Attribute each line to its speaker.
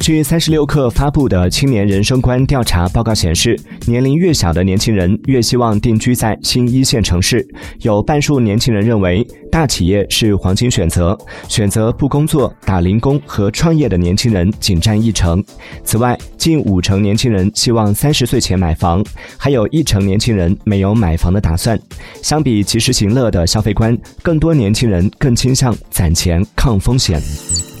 Speaker 1: 据三十六氪发布的青年人生观调查报告显示年龄越小的年轻人越希望定居在新一线城市。有半数年轻人认为大企业是黄金选择选择不工作打零工和创业的年轻人仅占一成。此外近五成年轻人希望三十岁前买房还有一成年轻人没有买房的打算。相比及时行乐的消费观更多年轻人更倾向攒钱抗风险。